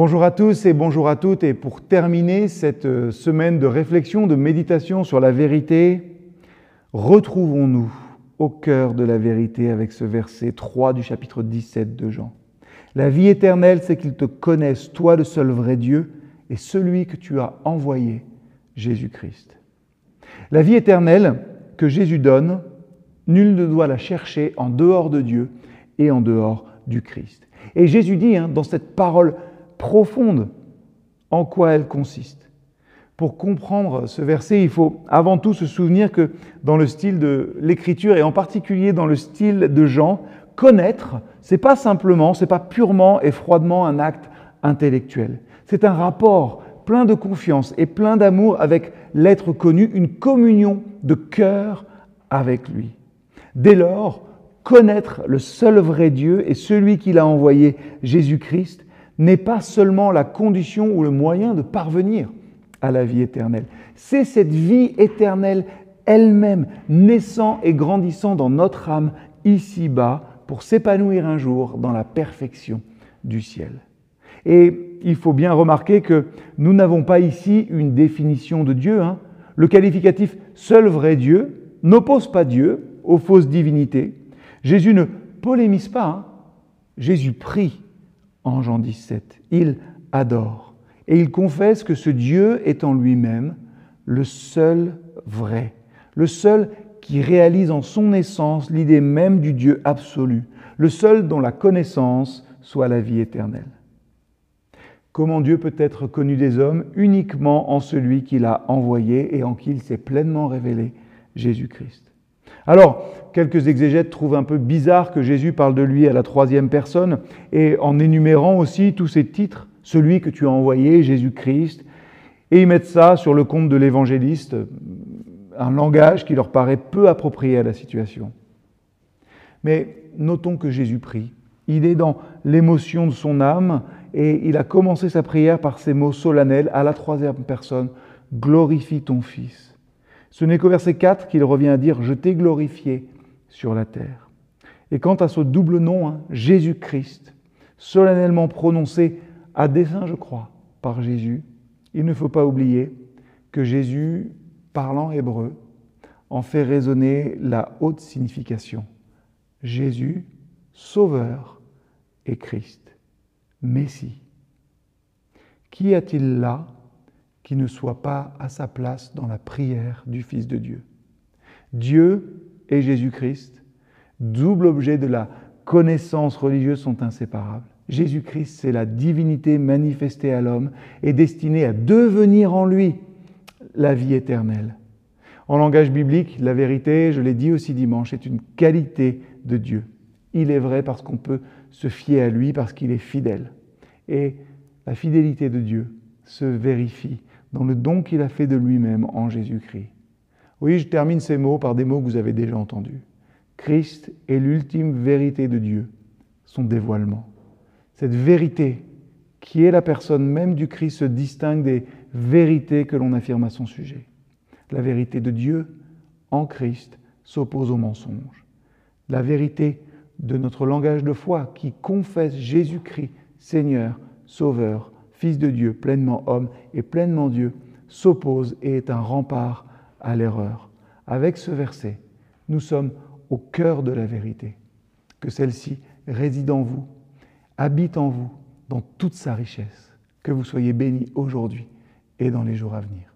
Bonjour à tous et bonjour à toutes. Et pour terminer cette euh, semaine de réflexion, de méditation sur la vérité, retrouvons-nous au cœur de la vérité avec ce verset 3 du chapitre 17 de Jean. La vie éternelle, c'est qu'ils te connaissent, toi le seul vrai Dieu, et celui que tu as envoyé, Jésus-Christ. La vie éternelle que Jésus donne, nul ne doit la chercher en dehors de Dieu et en dehors du Christ. Et Jésus dit hein, dans cette parole profonde en quoi elle consiste. Pour comprendre ce verset, il faut avant tout se souvenir que dans le style de l'écriture et en particulier dans le style de Jean, connaître, c'est pas simplement, c'est pas purement et froidement un acte intellectuel. C'est un rapport plein de confiance et plein d'amour avec l'être connu, une communion de cœur avec lui. Dès lors, connaître le seul vrai Dieu et celui qu'il a envoyé, Jésus-Christ, n'est pas seulement la condition ou le moyen de parvenir à la vie éternelle. C'est cette vie éternelle elle-même, naissant et grandissant dans notre âme ici-bas, pour s'épanouir un jour dans la perfection du ciel. Et il faut bien remarquer que nous n'avons pas ici une définition de Dieu. Hein. Le qualificatif seul vrai Dieu n'oppose pas Dieu aux fausses divinités. Jésus ne polémise pas. Hein. Jésus prie en Jean 17. Il adore. Et il confesse que ce Dieu est en lui-même le seul vrai, le seul qui réalise en son essence l'idée même du Dieu absolu, le seul dont la connaissance soit la vie éternelle. Comment Dieu peut être connu des hommes uniquement en celui qu'il a envoyé et en qui il s'est pleinement révélé, Jésus-Christ. Alors, quelques exégètes trouvent un peu bizarre que Jésus parle de lui à la troisième personne et en énumérant aussi tous ces titres, celui que tu as envoyé, Jésus-Christ, et ils mettent ça sur le compte de l'évangéliste, un langage qui leur paraît peu approprié à la situation. Mais notons que Jésus prie. Il est dans l'émotion de son âme et il a commencé sa prière par ces mots solennels à la troisième personne, glorifie ton Fils. Ce n'est qu'au verset 4 qu'il revient à dire Je t'ai glorifié sur la terre. Et quant à ce double nom, hein, Jésus-Christ, solennellement prononcé à dessein, je crois, par Jésus, il ne faut pas oublier que Jésus, parlant hébreu, en fait résonner la haute signification. Jésus, Sauveur et Christ, Messie. Qui a-t-il là qui ne soit pas à sa place dans la prière du Fils de Dieu. Dieu et Jésus-Christ, double objet de la connaissance religieuse, sont inséparables. Jésus-Christ, c'est la divinité manifestée à l'homme et destinée à devenir en lui la vie éternelle. En langage biblique, la vérité, je l'ai dit aussi dimanche, est une qualité de Dieu. Il est vrai parce qu'on peut se fier à lui, parce qu'il est fidèle. Et la fidélité de Dieu se vérifie dans le don qu'il a fait de lui-même en Jésus-Christ. Oui, je termine ces mots par des mots que vous avez déjà entendus. Christ est l'ultime vérité de Dieu, son dévoilement. Cette vérité qui est la personne même du Christ se distingue des vérités que l'on affirme à son sujet. La vérité de Dieu en Christ s'oppose au mensonge. La vérité de notre langage de foi qui confesse Jésus-Christ, Seigneur, Sauveur, Fils de Dieu, pleinement homme et pleinement Dieu, s'oppose et est un rempart à l'erreur. Avec ce verset, nous sommes au cœur de la vérité. Que celle-ci réside en vous, habite en vous dans toute sa richesse. Que vous soyez bénis aujourd'hui et dans les jours à venir.